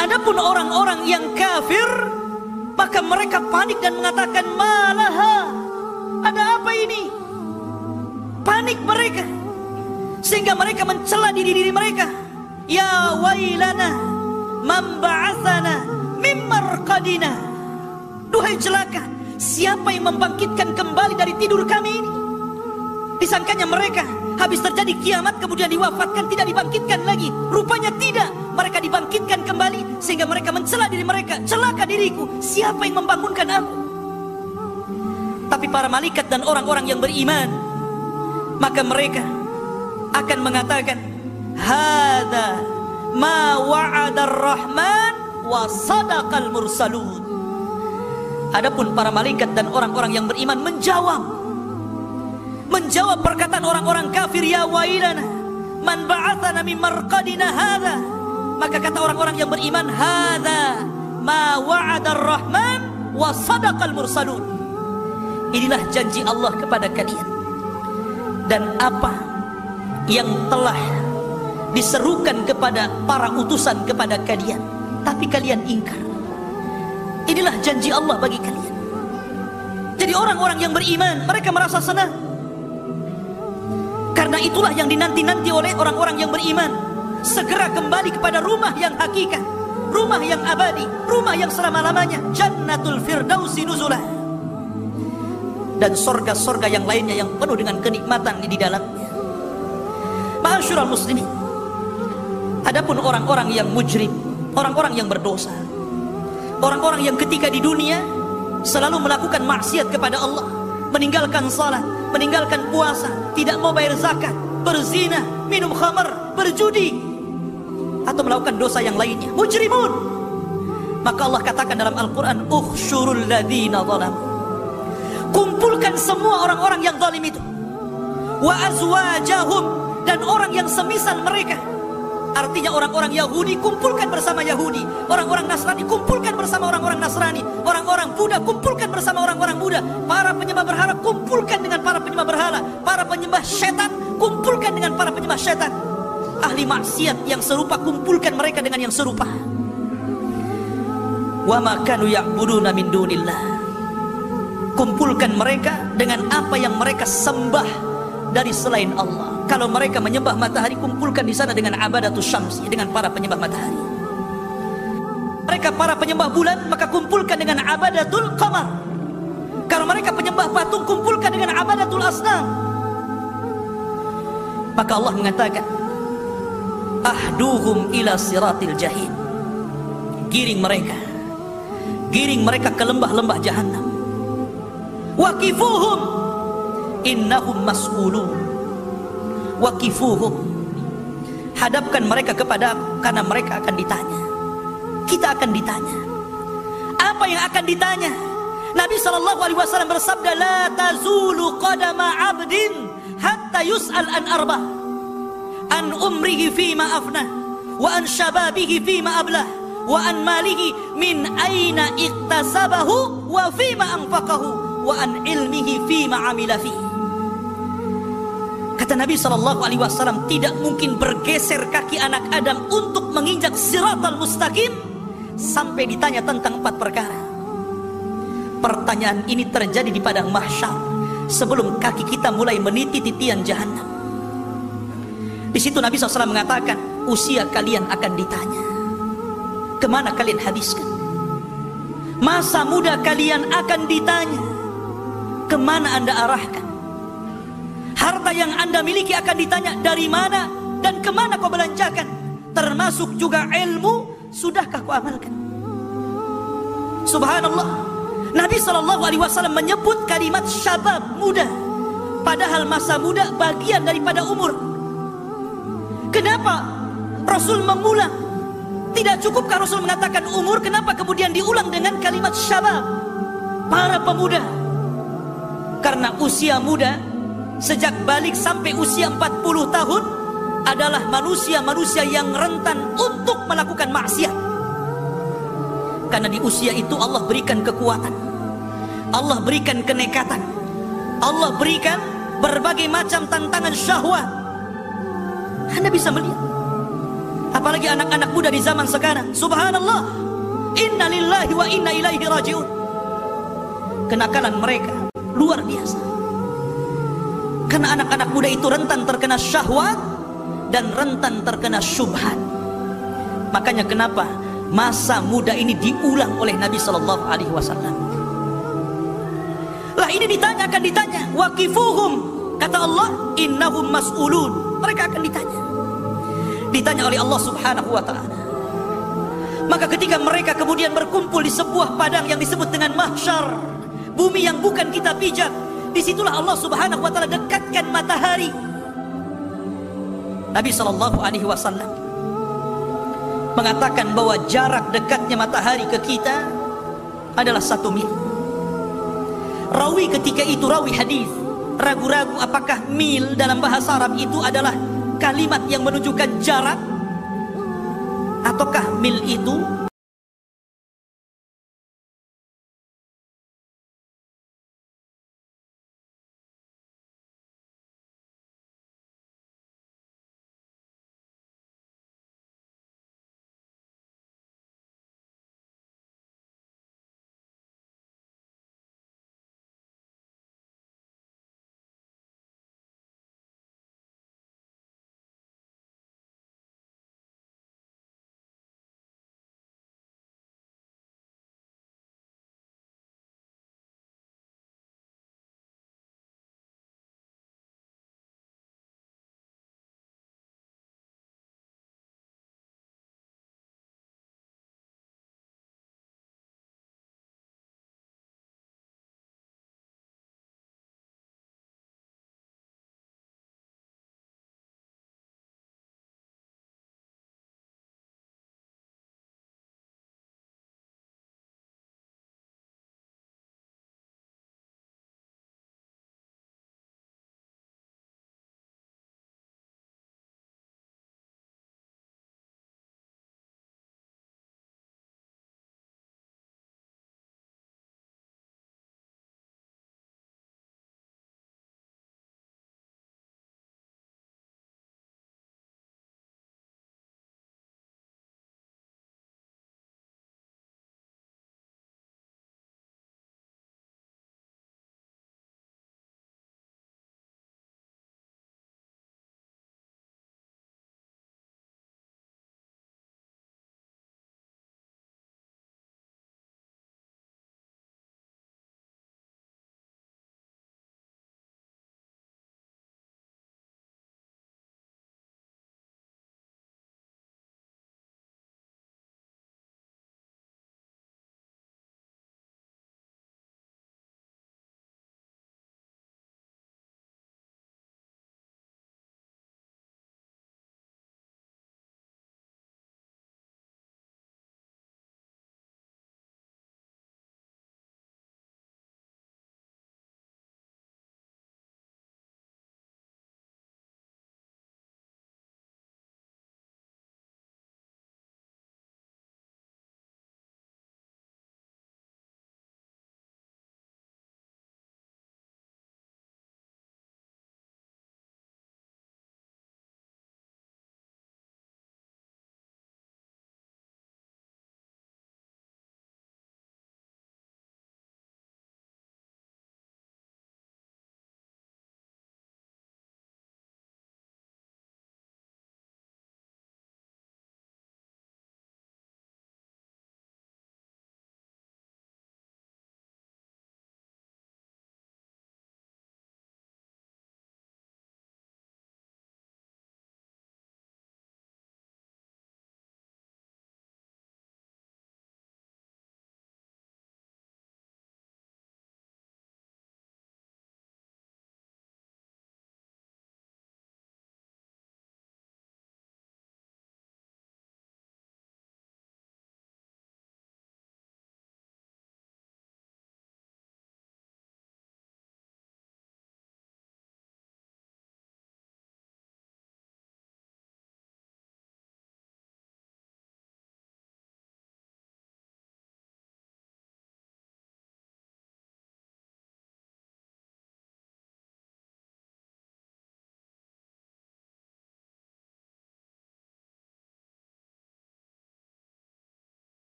Adapun orang-orang yang kafir, maka mereka panik dan mengatakan malaha. Ada apa ini? Panik mereka. Sehingga mereka mencela diri diri mereka. Ya wailana man ba'athana mim marqadina. Duhai celaka, siapa yang membangkitkan kembali dari tidur kami ini? Disangkanya mereka habis terjadi kiamat kemudian diwafatkan tidak dibangkitkan lagi. Rupanya tidak. Mereka dibangkitkan kembali sehingga mereka mencela diri mereka. Celaka diriku. Siapa yang membangunkan aku? Tapi para malaikat dan orang-orang yang beriman maka mereka akan mengatakan hada ma wa'ada rahman wa sadaqal mursalun. Adapun para malaikat dan orang-orang yang beriman menjawab menjawab perkataan orang-orang kafir ya wailana man ba'athana min marqadina hadha maka kata orang-orang yang beriman hadha ma wa'ada rahman wa sadaqal mursalun. Inilah janji Allah kepada kalian. Dan apa yang telah diserukan kepada para utusan kepada kalian tapi kalian ingkar. Inilah janji Allah bagi kalian. Jadi orang-orang yang beriman mereka merasa senang. Karena itulah yang dinanti-nanti oleh orang-orang yang beriman. Segera kembali kepada rumah yang hakikat. Rumah yang abadi. Rumah yang selama-lamanya. Jannatul Firdausi nuzulah. Dan sorga-sorga yang lainnya yang penuh dengan kenikmatan di dalamnya. Ma'asyurah muslimin. Adapun orang-orang yang mujrim. Orang-orang yang berdosa. Orang-orang yang ketika di dunia selalu melakukan maksiat kepada Allah. Meninggalkan salat meninggalkan puasa, tidak mau bayar zakat, berzina, minum khamar, berjudi, atau melakukan dosa yang lainnya. Mujrimun. Maka Allah katakan dalam Al-Quran, Ukhshurul ladhina zalam. Kumpulkan semua orang-orang yang zalim itu. Wa azwajahum. Dan orang yang semisal mereka. Artinya orang-orang Yahudi kumpulkan bersama Yahudi. Orang-orang Nasrani kumpulkan bersama orang-orang Nasrani. Orang-orang Buddha kumpulkan bersama orang-orang Buddha. Para penyembah berhala kumpulkan dengan para penyembah berhala. Para penyembah setan kumpulkan dengan para penyembah setan. Ahli maksiat yang serupa kumpulkan mereka dengan yang serupa. Wa makanu ya'buduna min dunillah. Kumpulkan mereka dengan apa yang mereka sembah dari selain Allah. Kalau mereka menyembah matahari, kumpulkan di sana dengan abadatus syamsi, dengan para penyembah matahari. Mereka para penyembah bulan, maka kumpulkan dengan abadatul qamar. Kalau mereka penyembah patung, kumpulkan dengan abadatul asnam. Maka Allah mengatakan, Ahduhum ila siratil jahim. Giring mereka. Giring mereka ke lembah-lembah jahannam. Wakifuhum. Innahum mas'ulun. Wakifuhum. Hadapkan mereka kepada karena mereka akan ditanya. Kita akan ditanya. Apa yang akan ditanya? Nabi sallallahu alaihi wasallam bersabda la tazulu qadama 'abdin hatta yus'al an arba an umrihi fi ma afna wa an shababihi fi ma ablah wa an malihi min aina iktasabahu wa fi ma anfaqahu wa an ilmihi fi ma amila fihi Kata Nabi Shallallahu Alaihi Wasallam tidak mungkin bergeser kaki anak Adam untuk menginjak siratal mustaqim sampai ditanya tentang empat perkara. Pertanyaan ini terjadi di padang mahsyar sebelum kaki kita mulai meniti titian jahanam. Di situ Nabi SAW mengatakan usia kalian akan ditanya. Ke mana kalian habiskan? Masa muda kalian akan ditanya. Ke mana anda arahkan? Harta yang anda miliki akan ditanya dari mana dan ke mana kau belanjakan. Termasuk juga ilmu, sudahkah kau amalkan? Subhanallah. Nabi Shallallahu Alaihi Wasallam menyebut kalimat syabab muda. Padahal masa muda bagian daripada umur. Kenapa Rasul mengulang? Tidak cukupkah Rasul mengatakan umur? Kenapa kemudian diulang dengan kalimat syabab? Para pemuda. Karena usia muda sejak balik sampai usia 40 tahun adalah manusia-manusia yang rentan untuk melakukan maksiat. Karena di usia itu Allah berikan kekuatan. Allah berikan kenekatan. Allah berikan berbagai macam tantangan syahwat. Anda bisa melihat. Apalagi anak-anak muda di zaman sekarang. Subhanallah. Inna lillahi wa inna ilaihi rajiun. Kenakalan mereka luar biasa. Karena anak-anak muda itu rentan terkena syahwat dan rentan terkena syubhat. Makanya kenapa masa muda ini diulang oleh Nabi Shallallahu Alaihi Wasallam. Lah ini ditanya akan ditanya. Wakifuhum kata Allah innahum mas'ulun. Mereka akan ditanya. Ditanya oleh Allah Subhanahu wa taala. Maka ketika mereka kemudian berkumpul di sebuah padang yang disebut dengan mahsyar, bumi yang bukan kita pijak, di situlah Allah Subhanahu wa taala dekatkan matahari. Nabi Shallallahu alaihi wasallam mengatakan bahwa jarak dekatnya matahari ke kita adalah satu mil. Rawi ketika itu rawi hadis ragu-ragu apakah mil dalam bahasa Arab itu adalah kalimat yang menunjukkan jarak? Ataukah mil itu